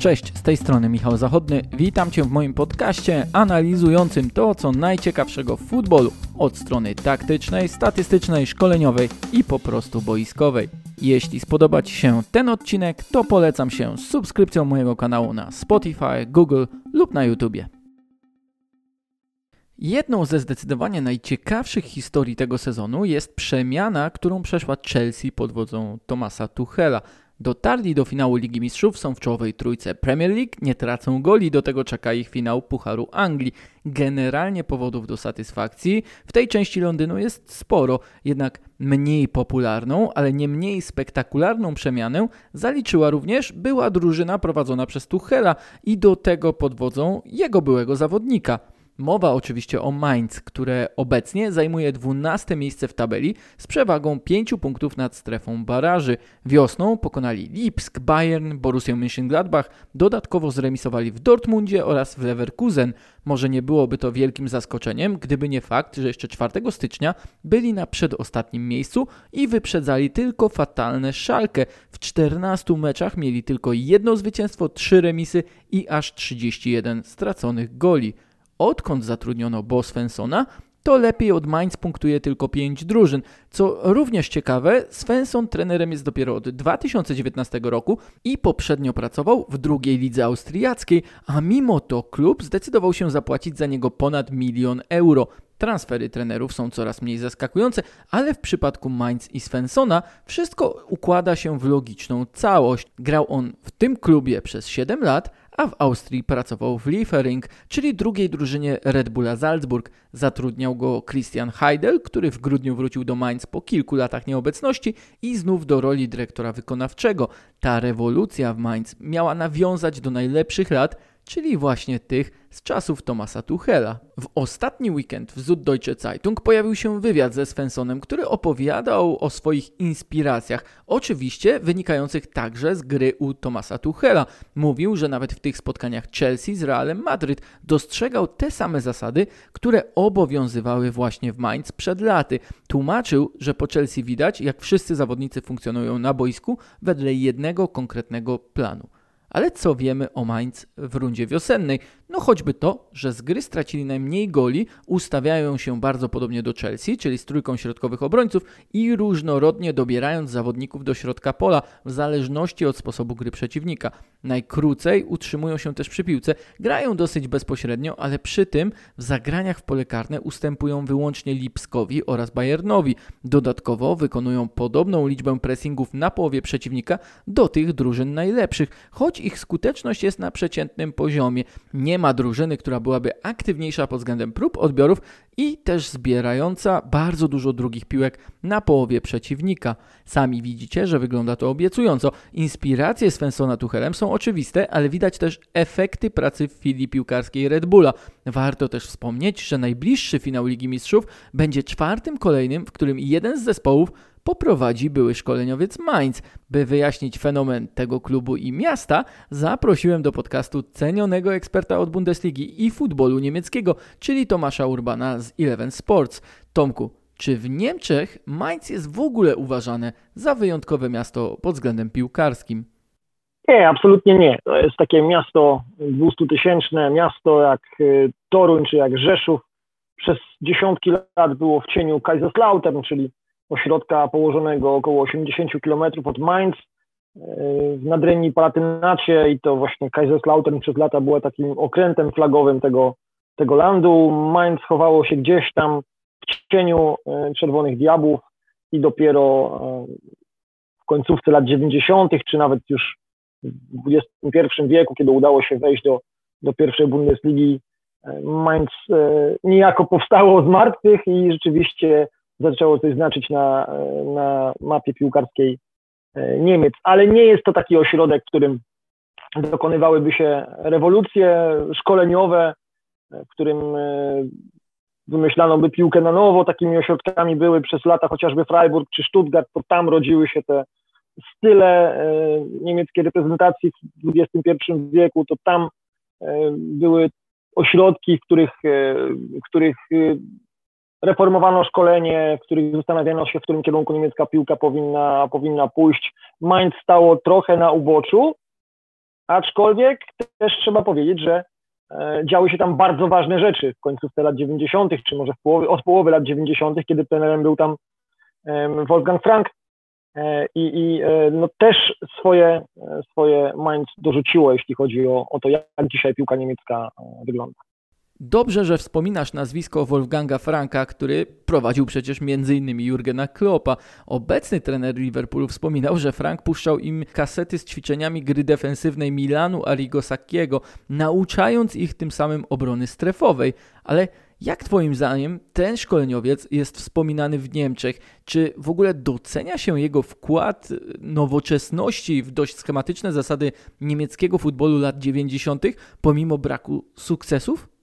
Cześć, z tej strony Michał Zachodny. Witam Cię w moim podcaście analizującym to, co najciekawszego w futbolu od strony taktycznej, statystycznej, szkoleniowej i po prostu boiskowej. Jeśli spodoba Ci się ten odcinek, to polecam się subskrypcją mojego kanału na Spotify, Google lub na YouTubie. Jedną ze zdecydowanie najciekawszych historii tego sezonu jest przemiana, którą przeszła Chelsea pod wodzą Tomasa Tuchela. Dotarli do finału Ligi Mistrzów, są w czołowej trójce Premier League, nie tracą goli, do tego czeka ich finał Pucharu Anglii. Generalnie powodów do satysfakcji w tej części Londynu jest sporo, jednak mniej popularną, ale nie mniej spektakularną przemianę zaliczyła również była drużyna prowadzona przez Tuchela i do tego pod wodzą jego byłego zawodnika – Mowa oczywiście o Mainz, które obecnie zajmuje 12 miejsce w tabeli z przewagą 5 punktów nad strefą baraży. Wiosną pokonali Lipsk, Bayern, Borussia Mönchengladbach, dodatkowo zremisowali w Dortmundzie oraz w Leverkusen. Może nie byłoby to wielkim zaskoczeniem, gdyby nie fakt, że jeszcze 4 stycznia byli na przedostatnim miejscu i wyprzedzali tylko fatalne Szalkę. W 14 meczach mieli tylko jedno zwycięstwo, 3 remisy i aż 31 straconych goli. Odkąd zatrudniono Bo Svensona, to lepiej od Mainz punktuje tylko 5 drużyn. Co również ciekawe, Svensson trenerem jest dopiero od 2019 roku i poprzednio pracował w drugiej lidze austriackiej, a mimo to klub zdecydował się zapłacić za niego ponad milion euro. Transfery trenerów są coraz mniej zaskakujące, ale w przypadku Mainz i Svenssona wszystko układa się w logiczną całość. Grał on w tym klubie przez 7 lat, a w Austrii pracował w Liefering, czyli drugiej drużynie Red Bulla Salzburg. Zatrudniał go Christian Heidel, który w grudniu wrócił do Mainz po kilku latach nieobecności i znów do roli dyrektora wykonawczego. Ta rewolucja w Mainz miała nawiązać do najlepszych lat, czyli właśnie tych z czasów Tomasa Tuchela. W ostatni weekend w Süddeutsche Zeitung pojawił się wywiad ze Svensonem, który opowiadał o swoich inspiracjach, oczywiście wynikających także z gry u Tomasa Tuchela. Mówił, że nawet w tych spotkaniach Chelsea z Realem Madryt dostrzegał te same zasady, które obowiązywały właśnie w Mainz przed laty. Tłumaczył, że po Chelsea widać, jak wszyscy zawodnicy funkcjonują na boisku wedle jednego konkretnego planu. Ale co wiemy o Mainz w rundzie wiosennej? No choćby to, że z gry stracili najmniej goli, ustawiają się bardzo podobnie do Chelsea, czyli z trójką środkowych obrońców i różnorodnie dobierając zawodników do środka pola w zależności od sposobu gry przeciwnika. Najkrócej utrzymują się też przy piłce, grają dosyć bezpośrednio, ale przy tym w zagraniach w pole karne ustępują wyłącznie Lipskowi oraz Bayernowi. Dodatkowo wykonują podobną liczbę pressingów na połowie przeciwnika do tych drużyn najlepszych, choć ich skuteczność jest na przeciętnym poziomie. Nie ma drużyny, która byłaby aktywniejsza pod względem prób odbiorów i też zbierająca bardzo dużo drugich piłek na połowie przeciwnika. Sami widzicie, że wygląda to obiecująco. Inspiracje Svensona Tuchelem są oczywiste, ale widać też efekty pracy w filii piłkarskiej Red Bulla. Warto też wspomnieć, że najbliższy finał Ligi Mistrzów będzie czwartym kolejnym, w którym jeden z zespołów poprowadzi były szkoleniowiec Mainz. By wyjaśnić fenomen tego klubu i miasta, zaprosiłem do podcastu cenionego eksperta od Bundesligi i futbolu niemieckiego, czyli Tomasza Urbana z Eleven Sports. Tomku, czy w Niemczech Mainz jest w ogóle uważane za wyjątkowe miasto pod względem piłkarskim? Nie, absolutnie nie. To jest takie miasto 200-tysięczne, miasto jak y, Toruń czy jak Rzeszów. Przez dziesiątki lat było w cieniu Kaiserslautern, czyli ośrodka położonego około 80 km od Mainz e, w nadrenii Palatynacie i to właśnie Kaiserslautern przez lata była takim okrętem flagowym tego, tego landu. Mainz chowało się gdzieś tam w cieniu e, Czerwonych Diabłów i dopiero e, w końcówce lat 90., czy nawet już w XXI wieku, kiedy udało się wejść do, do pierwszej Bundesligi, Mainz niejako powstało z martwych i rzeczywiście zaczęło coś znaczyć na, na mapie piłkarskiej e, Niemiec, ale nie jest to taki ośrodek, w którym dokonywałyby się rewolucje szkoleniowe, w którym e, wymyślano by piłkę na nowo. Takimi ośrodkami były przez lata chociażby Freiburg czy Stuttgart, to tam rodziły się te style e, niemieckiej reprezentacji w XXI wieku, to tam były ośrodki, w których, w których reformowano szkolenie, w których zastanawiano się, w którym kierunku niemiecka piłka powinna, powinna pójść. Mainz stało trochę na uboczu, aczkolwiek też trzeba powiedzieć, że e, działy się tam bardzo ważne rzeczy w końcówce lat 90., czy może w połowie, od połowy lat 90., kiedy trenerem był tam Wolfgang Frank i, i no też swoje, swoje mind dorzuciło, jeśli chodzi o, o to, jak dzisiaj piłka niemiecka wygląda. Dobrze, że wspominasz nazwisko Wolfganga Franka, który prowadził przecież m.in. Jurgena Kloppa. Obecny trener Liverpoolu wspominał, że Frank puszczał im kasety z ćwiczeniami gry defensywnej Milanu Arrigo Sacchiego, nauczając ich tym samym obrony strefowej. Ale jak Twoim zdaniem ten szkoleniowiec jest wspominany w Niemczech? Czy w ogóle docenia się jego wkład nowoczesności w dość schematyczne zasady niemieckiego futbolu lat 90., pomimo braku sukcesów?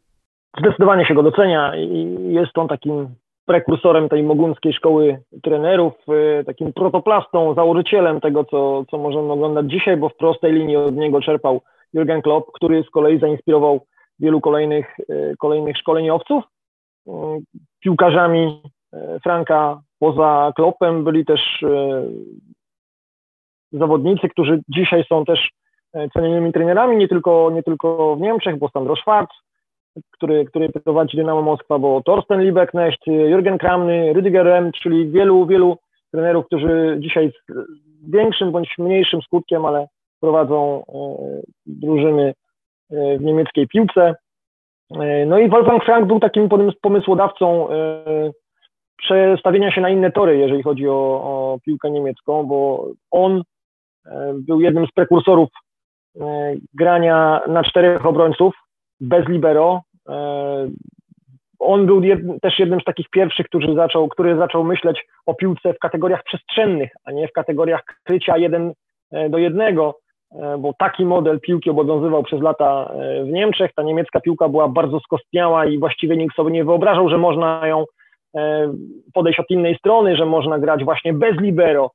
Zdecydowanie się go docenia i jest on takim prekursorem tej mogunskiej szkoły trenerów, y, takim protoplastą, założycielem tego, co, co możemy oglądać dzisiaj, bo w prostej linii od niego czerpał Jurgen Klopp, który z kolei zainspirował wielu kolejnych, y, kolejnych szkoleniowców. Y, piłkarzami Franka poza Kloppem byli też zawodnicy, którzy dzisiaj są też cenionymi trenerami, nie tylko, nie tylko w Niemczech, bo Sandro Schwarz, który, który prowadzi Dynamo Moskwa, bo Torsten Liebknecht, Jürgen Kramny, Rüdiger Rem, czyli wielu, wielu trenerów, którzy dzisiaj z większym bądź mniejszym skutkiem, ale prowadzą e, drużyny e, w niemieckiej piłce. E, no i Wolfgang Frank był takim pomysłodawcą przestawienia się na inne tory, jeżeli chodzi o, o piłkę niemiecką, bo on był jednym z prekursorów grania na czterech obrońców bez libero, on był jed, też jednym z takich pierwszych, który zaczął, który zaczął myśleć o piłce w kategoriach przestrzennych, a nie w kategoriach krycia jeden e, do jednego, e, bo taki model piłki obowiązywał przez lata w Niemczech. Ta niemiecka piłka była bardzo skostniała i właściwie nikt sobie nie wyobrażał, że można ją podejść od innej strony, że można grać właśnie bez libero,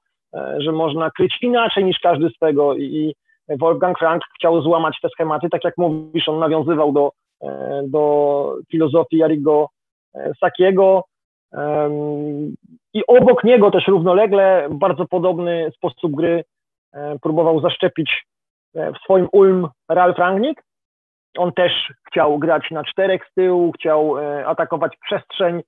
że można kryć inaczej niż każdy swego i Wolfgang Frank chciał złamać te schematy, tak jak mówisz, on nawiązywał do E, do filozofii Jarigo e, Sakiego. I obok niego też równolegle bardzo podobny sposób gry e, próbował zaszczepić w swoim Ulm Ralf Rangnick. On też chciał grać na czterech z tyłu, chciał atakować przestrzeń,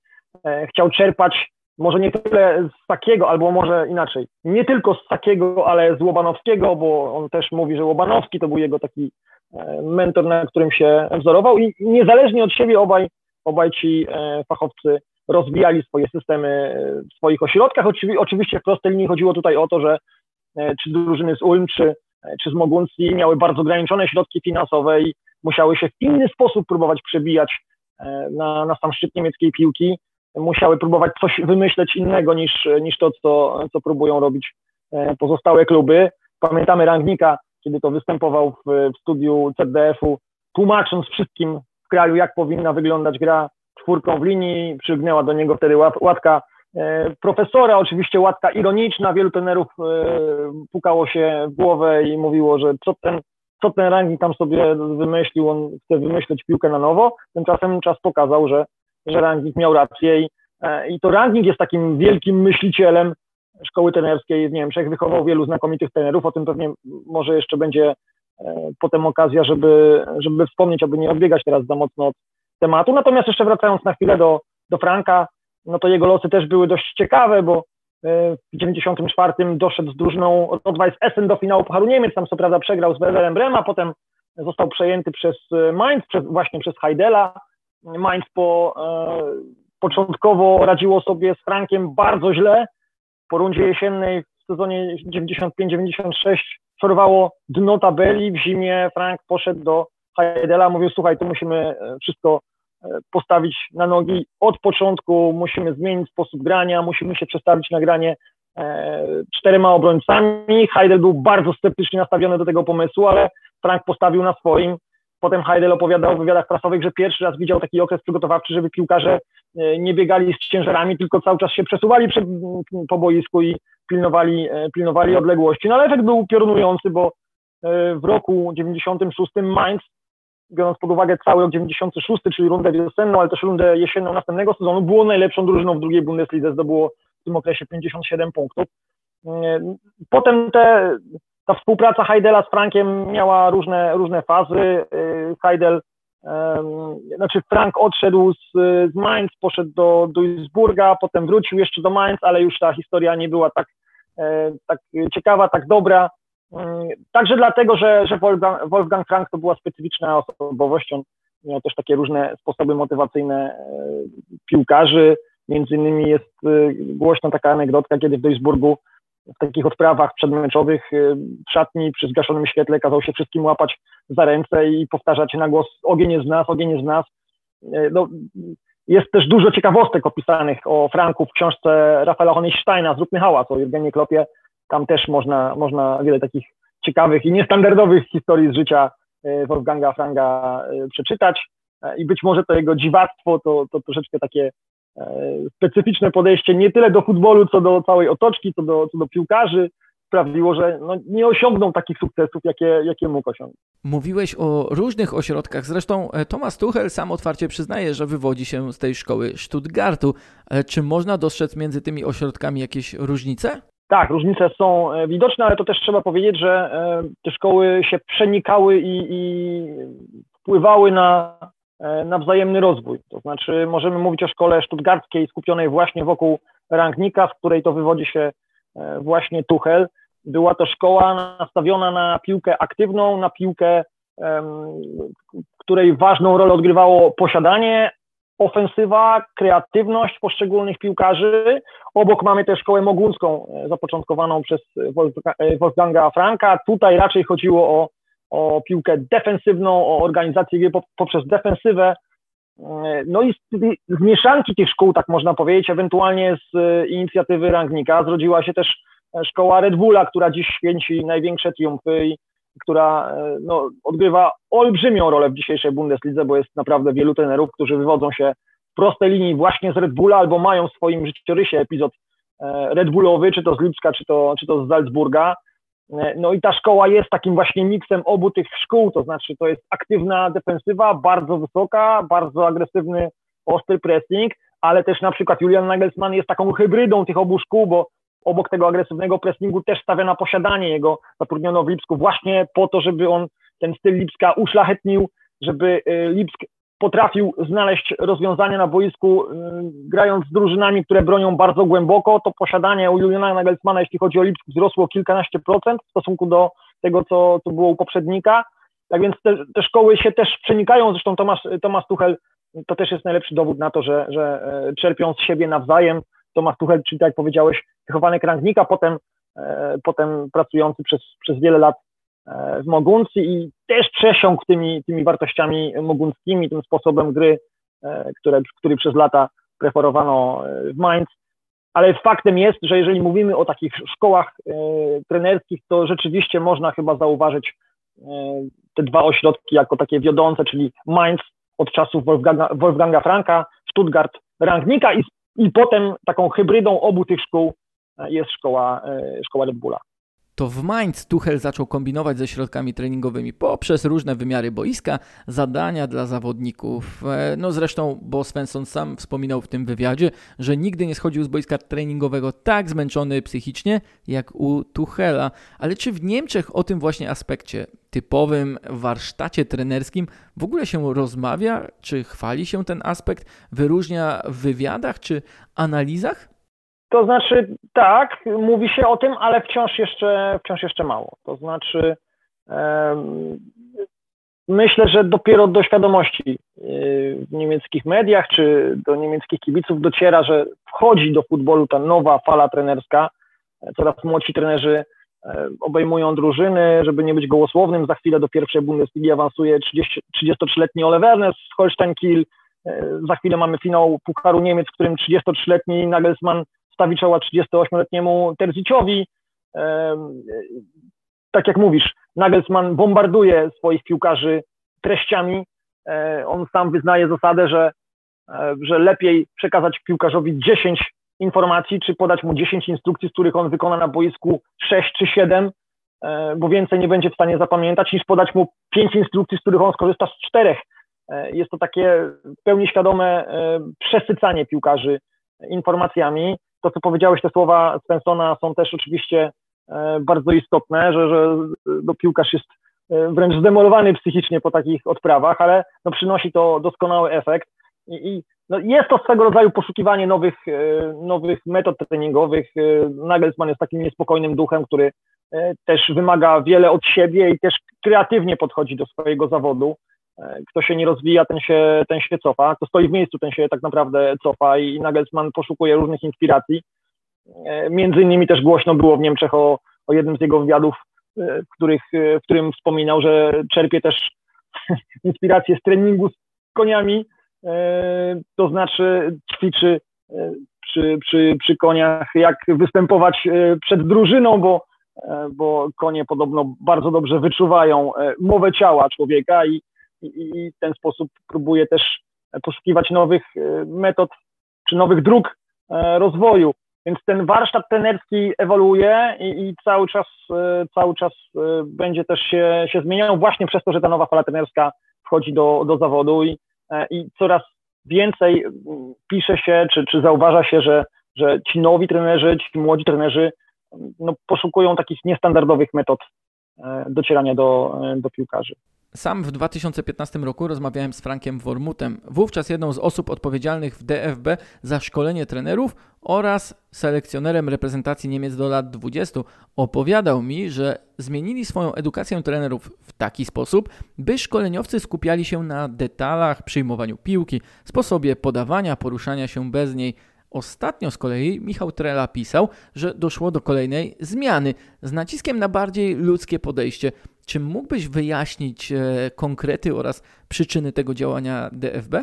chciał czerpać może nie tyle z Sakiego, albo może inaczej, nie tylko z Sakiego, ale z Łobanowskiego, bo on też mówi, że Łobanowski to był jego taki E, mentor, na którym się wzorował i niezależnie od siebie obaj, obaj ci e, fachowcy rozwijali swoje systemy e, w swoich ośrodkach. Oczywiście w prostej linii chodziło tutaj o to, że czy drużyny z Ulm, czy, czy z Moguncji miały bardzo ograniczone środki finansowe i musiały się w inny sposób próbować przebijać na, na sam szczyt niemieckiej piłki. Musiały próbować coś wymyśleć innego niż, niż to, co, co próbują robić pozostałe kluby. Pamiętamy Rangnika, kiedy to występował w, w studiu ZDF-u, tłumacząc wszystkim w kraju, jak powinna wyglądać gra czwórką w linii. Przygnęła do niego wtedy łatka e, profesora, oczywiście łatka ironiczna. Wielu trenerów e, pukało się w głowę i mówiło, że co ten, co ten ranking tam sobie wymyślił, on chce wymyśleć piłkę na nowo. Tymczasem czas pokazał, że, że ranking miał rację i, e, i to ranking jest takim wielkim myślicielem, szkoły trenerskiej w Niemczech, wychował wielu znakomitych trenerów, o tym pewnie może jeszcze będzie e, potem okazja, żeby, żeby wspomnieć, aby nie odbiegać teraz za mocno od tematu. Natomiast jeszcze wracając na chwilę do, do Franka, no to jego losy też były dość ciekawe, bo e, w 94 doszedł z drużyną Rot-Weiss Essen do finału Pucharu Niemiec, tam co prawda przegrał z Werderem Brema, potem został przejęty przez Mainz, przez, właśnie przez Heidela. Mainz po, e, początkowo radziło sobie z Frankiem bardzo źle, po rundzie jesiennej w sezonie 95-96 przerwało dno tabeli. W zimie Frank poszedł do Heidela, mówił, słuchaj, tu musimy e, wszystko e, postawić na nogi od początku, musimy zmienić sposób grania, musimy się przestawić na granie czterema obrońcami. Heidel był bardzo sceptycznie nastawiony do tego pomysłu, ale Frank postawił na swoim. Potem Heidel opowiadał w wywiadach prasowych, że pierwszy raz widział taki okres przygotowawczy, żeby piłkarze e, nie biegali z ciężarami, tylko cały czas się przesuwali przed, po boisku i pilnowali, e, pilnowali odległości. No ale efekt był piorunujący, bo e, w roku 96 Mainz, biorąc pod uwagę cały rok 96, czyli rundę wiosenną, ale też rundę jesienną następnego sezonu, było najlepszą drużyną w drugiej Bundeslidze, zdobyło w tym okresie 57 punktów. Potem te ta współpraca Heidela z Frankiem miała różne, różne fazy. Heidel, znaczy Frank odszedł z, z Mainz, poszedł do Duisburga, potem wrócił jeszcze do Mainz, ale już ta historia nie była tak, tak ciekawa, tak dobra. Także dlatego, że, że Wolfgang, Wolfgang Frank to była specyficzna osobowość. On miał też takie różne sposoby motywacyjne piłkarzy. Między innymi jest głośna taka anegdotka, kiedy w Duisburgu w takich odprawach przedmeczowych y, w szatni przy zgaszonym świetle kazał się wszystkim łapać za ręce i powtarzać na głos ogień jest z nas, ogień jest z nas. Y, no, jest też dużo ciekawostek opisanych o Franku w książce Rafaela Honigsteina Zróbmy hałas o Jurgenie Klopie. Tam też można, można wiele takich ciekawych i niestandardowych historii z życia y, Wolfganga Franga przeczytać i być może to jego dziwactwo to, to troszeczkę takie specyficzne podejście nie tyle do futbolu, co do całej otoczki, co do, co do piłkarzy sprawiło, że no, nie osiągną takich sukcesów, jakie, jakie mógł osiągnąć. Mówiłeś o różnych ośrodkach, zresztą e, Thomas Tuchel sam otwarcie przyznaje, że wywodzi się z tej szkoły Stuttgartu. E, czy można dostrzec między tymi ośrodkami jakieś różnice? Tak, różnice są widoczne, ale to też trzeba powiedzieć, że te szkoły się przenikały i, i wpływały na E, na wzajemny rozwój. To znaczy możemy mówić o szkole sztuttgardzkiej skupionej właśnie wokół Rangnika, z której to wywodzi się e, właśnie Tuchel. Była to szkoła nastawiona na piłkę aktywną, na piłkę, której ważną rolę odgrywało posiadanie, ofensywa, kreatywność poszczególnych piłkarzy. Obok mamy też szkołę mogunską, e, zapoczątkowaną przez Wolfganga Franka. Tutaj raczej chodziło o o piłkę defensywną, o organizację gry poprzez defensywę. No i z, mieszanki tych szkół, tak można powiedzieć, ewentualnie z e, inicjatywy Rangnika zrodziła się też szkoła Red Bulla, która dziś święci największe triumfy i która e, no, odgrywa olbrzymią rolę w dzisiejszej Bundeslidze, bo jest naprawdę wielu trenerów, którzy wywodzą się w prostej linii właśnie z Red Bulla albo mają w swoim życiorysie epizod e, Red Bullowy, czy to z Lipska, czy to, czy to z Salzburga. E, no i ta szkoła jest takim właśnie miksem obu tych szkół, to znaczy to jest aktywna defensywa, bardzo wysoka, bardzo agresywny, ostry pressing, ale też na przykład Julian Nagelsmann jest taką hybrydą tych obu szkół, bo obok tego agresywnego pressingu też stawia na posiadanie jego zatrudniono w Lipsku właśnie po to, żeby on ten styl Lipska uszlachetnił, żeby e, Lipsk potrafił znaleźć rozwiązania na boisku, y, grając z drużynami, które bronią bardzo głęboko, to posiadanie u Juliana Nagelsmana, jeśli chodzi o Lipsk, wzrosło kilkanaście procent w stosunku do tego, co, co było u poprzednika. Tak więc te, te szkoły się też przenikają, zresztą Tomasz, Tomasz Tuchel to też jest najlepszy dowód na to, że, że e, czerpią z siebie nawzajem. Tomasz Tuchel, czyli tak jak powiedziałeś, wychowany krangnika, potem, e, potem pracujący przez, przez wiele lat w Moguncji i też przesiąkł tymi, tymi wartościami mogunckimi, tym sposobem gry, e, które, który przez lata preferowano e, w Mainz. Ale faktem jest, że jeżeli mówimy o takich szkołach trenerskich, to rzeczywiście można chyba zauważyć te dwa ośrodki jako takie wiodące, czyli Mainz od czasów Wolfganga, Wolfganga Franka, Stuttgart Rangnika i, i potem taką hybrydą obu tych szkół jest szkoła, szkoła Red Bulla to w Mainz Tuchel zaczął kombinować ze środkami treningowymi poprzez różne wymiary boiska, zadania dla zawodników. E, no zresztą, bo Svensson sam wspominał w tym wywiadzie, że nigdy nie schodził z boiska treningowego tak zmęczony psychicznie jak u Tuchela. Ale czy w Niemczech o tym właśnie aspekcie, typowym warsztacie trenerskim w ogóle się rozmawia? Czy chwali się ten aspekt? Wyróżnia w wywiadach czy analizach? To znaczy, tak, mówi się o tym, ale wciąż jeszcze, wciąż jeszcze mało. To znaczy, myślę, że dopiero do świadomości y, w niemieckich mediach czy do niemieckich kibiców dociera, że wchodzi do futbolu ta nowa fala trenerska. Coraz młodsi trenerzy e, obejmują drużyny, żeby nie być gołosłownym. Za chwilę do pierwszej Bundesligi awansuje 30, 33-letni Ole Werner z Holstein Kiel. E, za chwilę mamy finał Pucharu Niemiec, w którym 33-letni Nagelsmann stawi czoła 38-letniemu Terziciowi. Tak jak mówisz, Nagelsmann bombarduje swoich piłkarzy treściami. E, on sam wyznaje zasadę, że, e, że lepiej przekazać piłkarzowi 10 informacji, czy podać mu 10 instrukcji, z których on wykona na boisku 6 czy 7, e, bo więcej nie będzie w stanie zapamiętać, niż podać mu 5 instrukcji, z których on skorzysta z czterech. Jest to takie w pełni świadome przesycanie piłkarzy informacjami to, co powiedziałeś, te słowa Svensona są też oczywiście bardzo istotne, że, że no, piłkarz jest wręcz zdemolowany psychicznie po takich odprawach, ale no, przynosi to doskonały efekt. I, i no, jest to swego rodzaju poszukiwanie nowych, nowych metod treningowych. Nagelsmann jest takim niespokojnym duchem, który też wymaga wiele od siebie i też kreatywnie podchodzi do swojego zawodu. E, kto się nie rozwija, ten się, ten się cofa. Kto stoi w miejscu, ten się tak naprawdę cofa i Nagelsmann poszukuje różnych inspiracji. E, między innymi też głośno było w Niemczech o, o jednym z jego wywiadów, e, w, których, w którym wspominał, że czerpie też inspirację z treningu z koniami, to znaczy ćwiczy przy, przy, przy koniach, jak występować przed drużyną, bo, bo konie podobno bardzo dobrze wyczuwają mowę ciała człowieka i, i, w ten sposób próbuje też poszukiwać nowych e, metod czy nowych dróg e, rozwoju. Więc ten warsztat trenerski ewoluuje i, i, cały czas, e, cały czas będzie też się, się zmieniał właśnie przez to, że ta nowa fala trenerska wchodzi do, do zawodu i, i coraz więcej pisze się, czy, czy zauważa się, że, że ci nowi trenerzy, ci młodzi trenerzy no, poszukują takich niestandardowych metod docierania do, do piłkarzy. Sam w 2015 roku rozmawiałem z Frankiem Wormutem, wówczas jedną z osób odpowiedzialnych w DFB za szkolenie trenerów oraz selekcjonerem reprezentacji Niemiec do lat 20. Opowiadał mi, że zmienili swoją edukację trenerów w taki sposób, by szkoleniowcy skupiali się na detalach, przyjmowaniu piłki, sposobie podawania, poruszania się bez niej. Ostatnio z kolei Michał Trela pisał, że doszło do kolejnej zmiany z naciskiem na bardziej ludzkie podejście. Czy mógłbyś wyjaśnić e, konkrety oraz przyczyny tego działania DFB?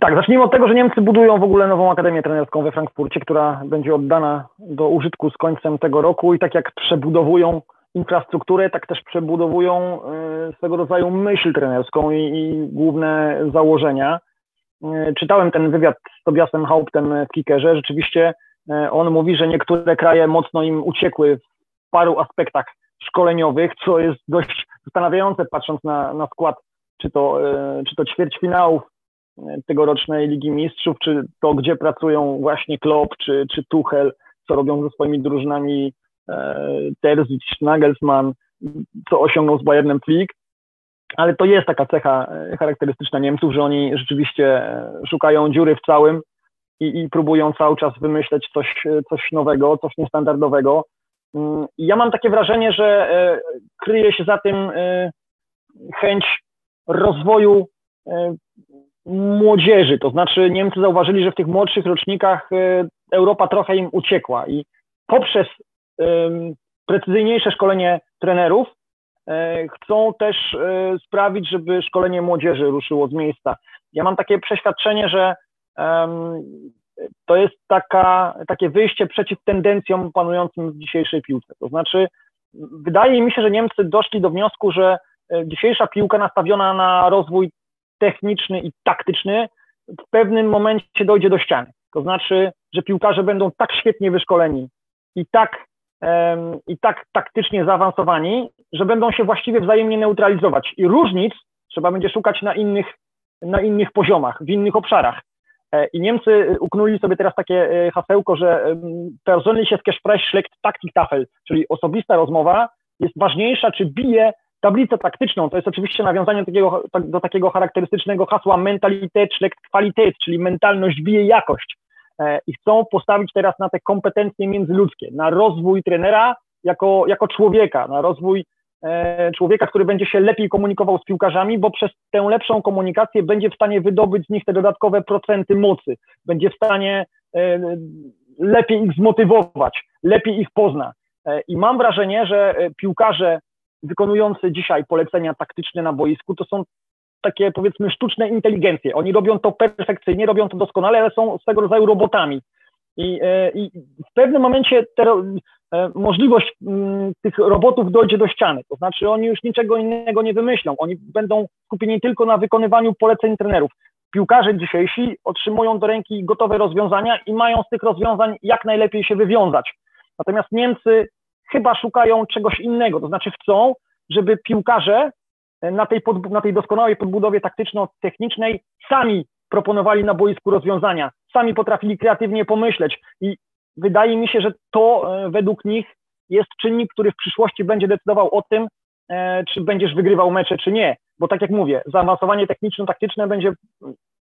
Tak, zacznijmy od tego, że Niemcy budują w ogóle nową akademię trenerską we Frankfurcie, która będzie oddana do użytku z końcem tego roku i tak jak przebudowują infrastrukturę, tak też przebudowują e, swego rodzaju myśl trenerską i, i główne założenia. E, czytałem ten wywiad z Tobiasem Hauptem w Kickerze. Rzeczywiście on mówi, że niektóre kraje mocno im uciekły w paru aspektach szkoleniowych, co jest dość zastanawiające, patrząc na, na skład czy to, e, czy to ćwierćfinałów e, tegorocznej Ligi Mistrzów, czy to, gdzie pracują właśnie Klopp, czy, czy Tuchel, co robią ze swoimi drużynami e, Terzic, Nagelsmann, co osiągnął z Bayernem Flick. Ale to jest taka cecha charakterystyczna Niemców, że oni rzeczywiście szukają dziury w całym i, i próbują cały czas wymyśleć coś, coś nowego, coś niestandardowego. Mm, ja mam takie wrażenie, że e, kryje się za tym e, chęć rozwoju e, młodzieży. To znaczy Niemcy zauważyli, że w tych młodszych rocznikach Europa trochę im uciekła i poprzez precyzyjniejsze szkolenie trenerów chcą też sprawić, żeby szkolenie młodzieży ruszyło z miejsca. Ja mam takie przeświadczenie, że to jest taka, takie wyjście przeciw tendencjom panującym w dzisiejszej piłce. To znaczy, wydaje mi się, że Niemcy doszli do wniosku, że e, dzisiejsza piłka nastawiona na rozwój techniczny i taktyczny w pewnym momencie dojdzie do ściany. To znaczy, że piłkarze będą tak świetnie wyszkoleni i tak, i tak taktycznie zaawansowani, że będą się właściwie wzajemnie neutralizować. I różnic trzeba będzie szukać na innych, na innych poziomach, w innych obszarach. E, I Niemcy uknuli sobie teraz takie e, hasełko, że persönliches Gespräch schlägt Taktiktafel, czyli osobista rozmowa jest ważniejsza, czy bije tablicę taktyczną. To jest oczywiście nawiązanie do takiego, tak, do takiego charakterystycznego hasła mentalitet schlägt Qualität, czyli mentalność bije jakość. E, I chcą postawić teraz na te kompetencje międzyludzkie, na rozwój trenera jako, jako człowieka, na rozwój człowieka, który będzie się lepiej komunikował z piłkarzami, bo przez tę lepszą komunikację będzie w stanie wydobyć z nich te dodatkowe procenty mocy, będzie w stanie e, lepiej ich zmotywować, lepiej ich pozna. E, I mam wrażenie, że piłkarze wykonujący dzisiaj polecenia taktyczne na boisku to są takie powiedzmy sztuczne inteligencje. Oni robią to perfekcyjnie, robią to doskonale, ale są swego rodzaju robotami. I, i w pewnym momencie te, E, możliwość mm, tych robotów dojdzie do ściany. To znaczy oni już niczego innego nie wymyślą. Oni będą skupieni tylko na wykonywaniu poleceń trenerów. Piłkarze dzisiejsi otrzymują do ręki gotowe rozwiązania i mają z tych rozwiązań jak najlepiej się wywiązać. Natomiast Niemcy chyba szukają czegoś innego, to znaczy chcą, żeby piłkarze na tej, pod, na tej doskonałej podbudowie taktyczno-technicznej sami proponowali na boisku rozwiązania, sami potrafili kreatywnie pomyśleć i wydaje mi się, że to e, według nich jest czynnik, który w przyszłości będzie decydował o tym, czy będziesz wygrywał mecze, czy nie. Bo tak jak mówię, zaawansowanie techniczno-taktyczne będzie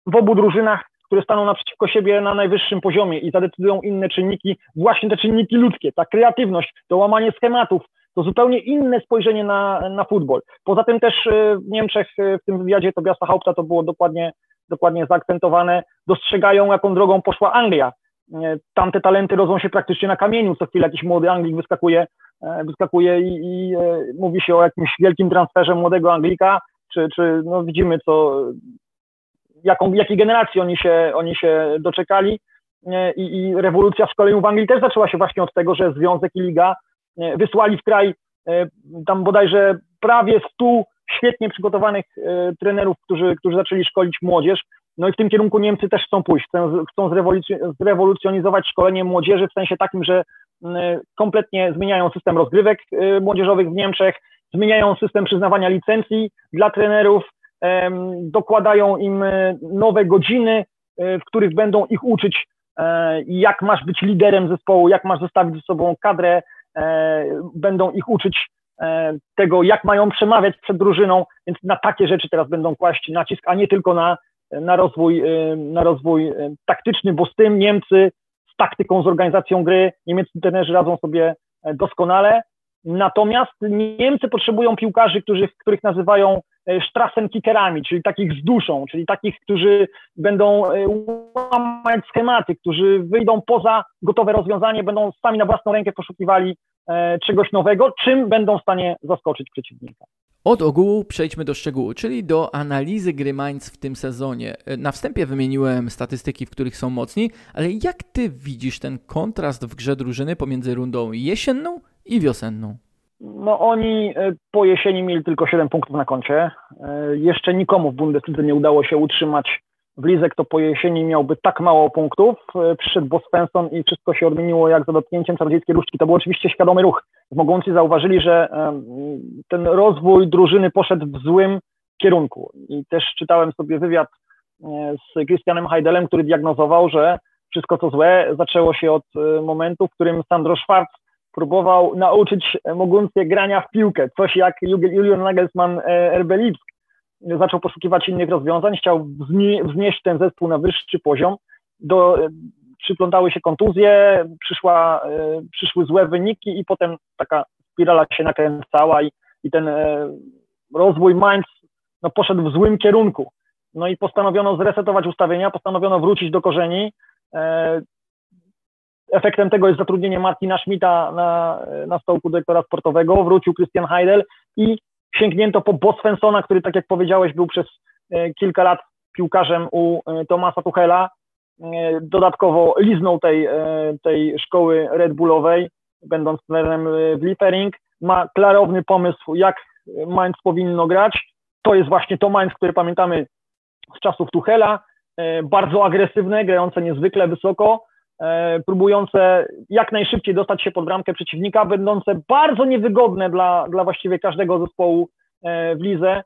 w obu drużynach, które staną naprzeciwko siebie na najwyższym poziomie i zadecydują inne czynniki, właśnie te czynniki ludzkie, ta kreatywność, to łamanie schematów, to zupełnie inne spojrzenie na, na futbol. Poza tym też e, w Niemczech e, w tym wywiadzie Tobiasa Haupta to było dokładnie, dokładnie zaakcentowane, dostrzegają jaką drogą poszła Anglia. E, tamte talenty rodzą się praktycznie na kamieniu, co chwilę jakiś młody Anglik wyskakuje, wyskakuje i, i mówi się o jakimś wielkim transferze młodego Anglika, czy, czy no widzimy co, jaką, jakiej generacji oni się, oni się doczekali I, i rewolucja w szkoleniu w Anglii też zaczęła się właśnie od tego, że Związek i Liga wysłali w kraj e, tam bodajże prawie 100 świetnie przygotowanych e, trenerów, którzy, którzy zaczęli szkolić młodzież. No i w tym kierunku Niemcy też chcą pójść, chcą, chcą zrewolucjonizować szkolenie młodzieży w sensie takim, że kompletnie zmieniają system rozgrywek e, młodzieżowych w Niemczech, zmieniają system przyznawania licencji dla trenerów, dokładają im nowe godziny, w których będą ich uczyć, jak masz być liderem zespołu, jak masz zostawić ze sobą kadrę, E, będą ich uczyć e, tego, jak mają przemawiać przed drużyną, więc na takie rzeczy teraz będą kłaść nacisk, a nie tylko na, na, rozwój, e, na rozwój taktyczny, bo z tym Niemcy, z taktyką, z organizacją gry, niemieccy trenerzy radzą sobie doskonale. Natomiast Niemcy potrzebują piłkarzy, którzy, których nazywają Strassenkickerami, czyli takich z duszą, czyli takich, którzy będą łamać schematy, którzy wyjdą poza gotowe rozwiązanie, będą sami na własną rękę poszukiwali e, czegoś nowego, czym będą w stanie zaskoczyć przeciwnika. Od ogółu przejdźmy do szczegółu, czyli do analizy gry Mainz w tym sezonie. E, na wstępie wymieniłem statystyki, w których są mocni, ale jak ty widzisz ten kontrast w grze drużyny pomiędzy rundą jesienną i wiosenną? No oni e, po jesieni mieli tylko 7 punktów na koncie. Jeszcze nikomu w Bundeslidze nie udało się utrzymać w lidze, kto po jesieni miałby tak mało punktów. E, przyszedł Bo i wszystko się odmieniło jak za dotknięciem czarodziejskiej różdżki. To był oczywiście świadomy ruch. Mogący zauważyli, że ten rozwój drużyny poszedł w złym kierunku. I też czytałem sobie wywiad e, z Christianem Heidelem, który diagnozował, że wszystko co złe zaczęło się od e, momentu, w którym Sandro Schwarz próbował nauczyć Moguncję grania w piłkę, coś jak Julian Nagelsmann RB Lipsk zaczął poszukiwać innych rozwiązań, chciał wznieść ten zespół na wyższy poziom. Do, przyplątały się kontuzje, przyszła, e, przyszły złe wyniki i potem taka spirala się nakręcała i, i ten e, rozwój Mainz no, poszedł w złym kierunku. No i postanowiono zresetować ustawienia, postanowiono wrócić do korzeni. E, efektem tego jest zatrudnienie Martina Schmidta na, na stołku dyrektora sportowego, wrócił Christian Heidel i sięgnięto po Bosfensona, który, tak jak powiedziałeś, był przez e, kilka lat piłkarzem u e, Tomasa Tuchela. E, dodatkowo liznął tej, tej szkoły Red Bullowej, będąc trenerem w Liefering. Ma klarowny pomysł, jak Mainz powinno grać. To jest właśnie to Mainz, które pamiętamy z czasów Tuchela. Bardzo agresywne, grające niezwykle wysoko, próbujące jak najszybciej dostać się pod bramkę przeciwnika, będące bardzo niewygodne dla, dla właściwie każdego zespołu e, w lidze.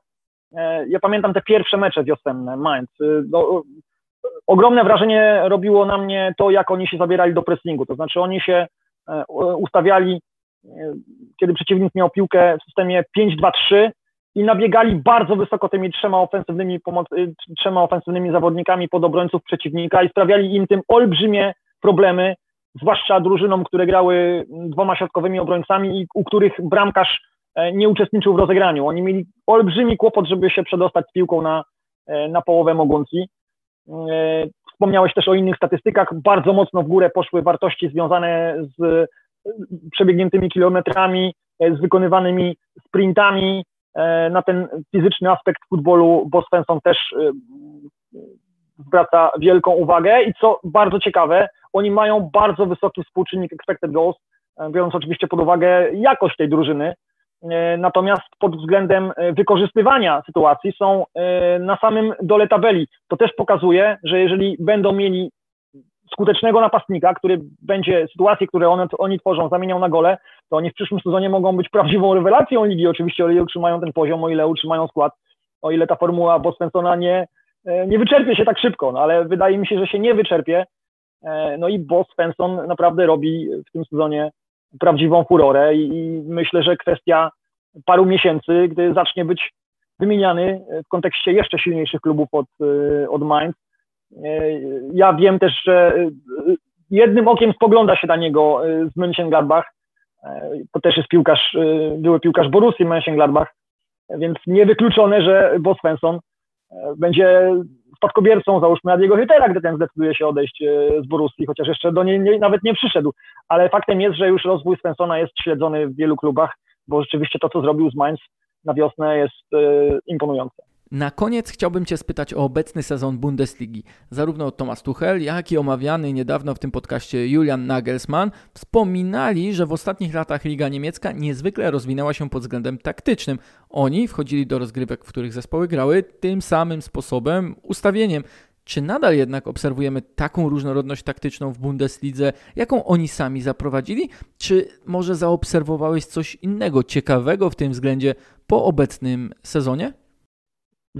E, ja pamiętam te pierwsze mecze wiosenne Mainz. No, ogromne wrażenie robiło na mnie to, jak oni się zabierali do pressingu. To znaczy oni się ustawiali, kiedy przeciwnik miał piłkę w systemie 5-2-3 i nabiegali bardzo wysoko tymi trzema ofensywnymi, trzema ofensywnymi zawodnikami pod obrońców przeciwnika i sprawiali im tym olbrzymie problemy, zwłaszcza drużynom, które grały dwoma środkowymi obrońcami i u których bramkarz e, nie uczestniczył w rozegraniu. Oni mieli olbrzymi kłopot, żeby się przedostać z piłką na, e, na połowę Moguncji. E, wspomniałeś też o innych statystykach. Bardzo mocno w górę poszły wartości związane z przebiegniętymi kilometrami, z wykonywanymi sprintami. Na ten fizyczny aspekt futbolu Bo Svensson też zwraca wielką uwagę i co bardzo ciekawe, oni mają bardzo wysoki współczynnik expected goals, e, biorąc oczywiście pod uwagę jakość tej drużyny, e, natomiast pod względem e, wykorzystywania sytuacji są na samym dole tabeli. To też pokazuje, że jeżeli będą mieli skutecznego napastnika, który będzie sytuacje, które one, oni tworzą, zamieniał na gole, to oni w przyszłym sezonie mogą być prawdziwą rewelacją ligi, oczywiście o ile utrzymają ten poziom, o ile utrzymają skład, o ile ta formuła Boswensona nie, nie wyczerpie się tak szybko, no ale wydaje mi się, że się nie wyczerpie, no i Bo Svensson naprawdę robi w tym sezonie prawdziwą furorę i, myślę, że kwestia paru miesięcy, gdy zacznie być wymieniany w kontekście jeszcze silniejszych klubów od, od Mainz. Ja wiem też, że jednym okiem spogląda się na niego z Mönchengladbach. To też jest piłkarz, były piłkarz Borussii Mönchengladbach, więc niewykluczone, że Bo Svensson będzie spadkobiercą, załóżmy, Adiego Hytera, gdy ten zdecyduje się odejść e, z Borussii, chociaż jeszcze do niej nie, nawet nie przyszedł. Ale faktem jest, że już rozwój Svensona jest śledzony w wielu klubach, bo rzeczywiście to, co zrobił z Mainz na wiosnę jest e, imponujące. Na koniec chciałbym Cię spytać o obecny sezon Bundesligi. Zarówno Thomas Tuchel, jak i omawiany niedawno w tym podcaście Julian Nagelsmann wspominali, że w ostatnich latach Liga Niemiecka niezwykle rozwinęła się pod względem taktycznym. Oni wchodzili do rozgrywek, w których zespoły grały tym samym sposobem, ustawieniem. Czy nadal jednak obserwujemy taką różnorodność taktyczną w Bundeslidze, jaką oni sami zaprowadzili? Czy może zaobserwowałeś coś innego, ciekawego w tym względzie po obecnym sezonie?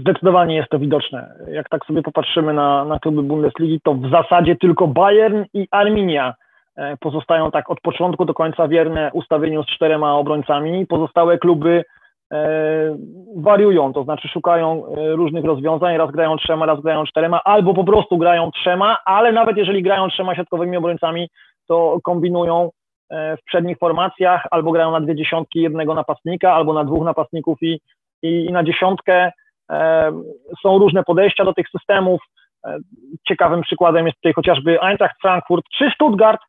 Zdecydowanie jest to widoczne. Jak tak sobie popatrzymy na, na kluby Bundesligi, to w zasadzie tylko Bayern i Arminia e, pozostają tak od początku do końca wierne ustawieniu z czterema obrońcami. Pozostałe kluby e, wariują, to znaczy szukają e, różnych rozwiązań, raz grają trzema, raz grają czterema, albo po prostu grają trzema, ale nawet jeżeli grają trzema siatkowymi obrońcami, to kombinują w przednich formacjach, albo grają na dwie dziesiątki jednego napastnika, albo na dwóch napastników i, i, i na dziesiątkę są różne podejścia do tych systemów. Ciekawym przykładem jest tutaj chociażby Eintracht Frankfurt czy Stuttgart,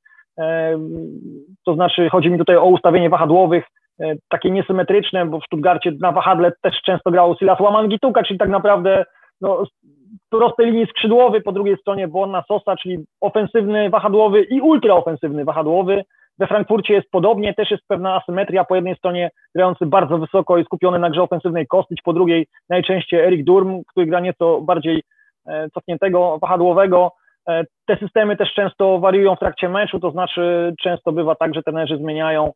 to znaczy chodzi mi tutaj o ustawienie wahadłowych, e, takie niesymetryczne, bo w Stuttgarcie na wahadle też często grało Silas Łamangituka, czyli tak naprawdę no, prostej linii skrzydłowy, po drugiej stronie Borna Sosa, czyli ofensywny wahadłowy i ultraofensywny wahadłowy. We Frankfurcie jest podobnie, też jest pewna asymetria. Po jednej stronie grający bardzo wysoko i skupiony na grze ofensywnej Kostić, po drugiej najczęściej Erik Durm, który gra nieco bardziej e, cofniętego, wahadłowego. E, te systemy też często wariują w trakcie meczu, to znaczy często bywa tak, że trenerzy zmieniają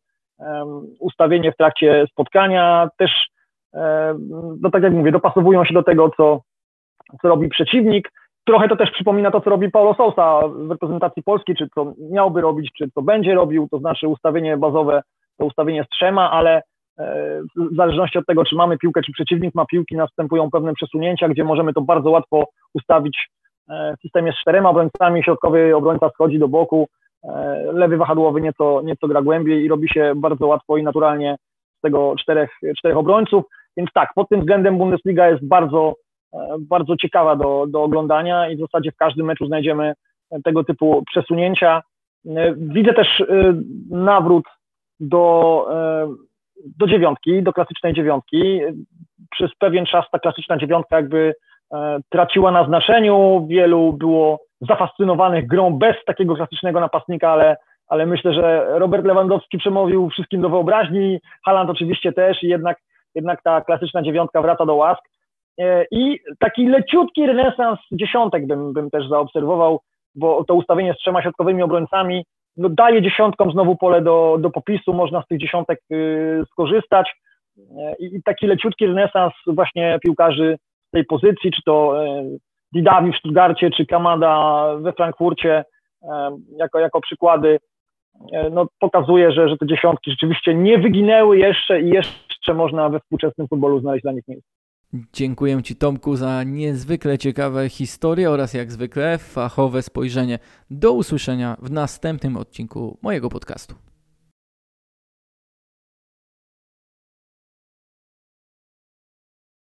ustawienie w trakcie spotkania, też, no tak jak mówię, dopasowują się do tego, co, co robi przeciwnik. Trochę to też przypomina to, co robi Paulo Sousa w reprezentacji Polski, czy co miałby robić, czy co będzie robił, to znaczy ustawienie bazowe, to ustawienie z trzema, ale e, w zależności od tego, czy mamy piłkę, czy przeciwnik ma piłki, następują pewne przesunięcia, gdzie możemy to bardzo łatwo ustawić e, w systemie z czterema obrońcami, środkowy obrońca schodzi do boku, e, lewy wahadłowy nieco, nieco gra głębiej i robi się bardzo łatwo i naturalnie z tego czterech, czterech obrońców. Więc tak, pod tym względem Bundesliga jest bardzo bardzo ciekawa do, do oglądania i w zasadzie w każdym meczu znajdziemy tego typu przesunięcia. E, widzę też e, nawrót do, do dziewiątki, do klasycznej dziewiątki. Przez pewien czas ta klasyczna dziewiątka jakby traciła na znaczeniu. Wielu było zafascynowanych grą bez takiego klasycznego napastnika, ale, ale myślę, że Robert Lewandowski przemówił wszystkim do wyobraźni, Haland oczywiście też i jednak, jednak ta klasyczna dziewiątka wraca do łask. E, I taki leciutki renesans dziesiątek bym, bym też zaobserwował, bo to ustawienie z trzema środkowymi obrońcami no daje dziesiątkom znowu pole do, do popisu, można z tych dziesiątek y, skorzystać. E, I, taki leciutki renesans właśnie piłkarzy z tej pozycji, czy to y, Didavi w Stuttgarcie, czy Kamada we Frankfurcie, jako, jako przykłady, no, pokazuje, że, że te dziesiątki rzeczywiście nie wyginęły jeszcze i jeszcze można we współczesnym futbolu znaleźć dla nich miejsce. Dziękuję Ci Tomku za niezwykle ciekawe historie oraz jak zwykle fachowe spojrzenie. Do usłyszenia w następnym odcinku mojego podcastu.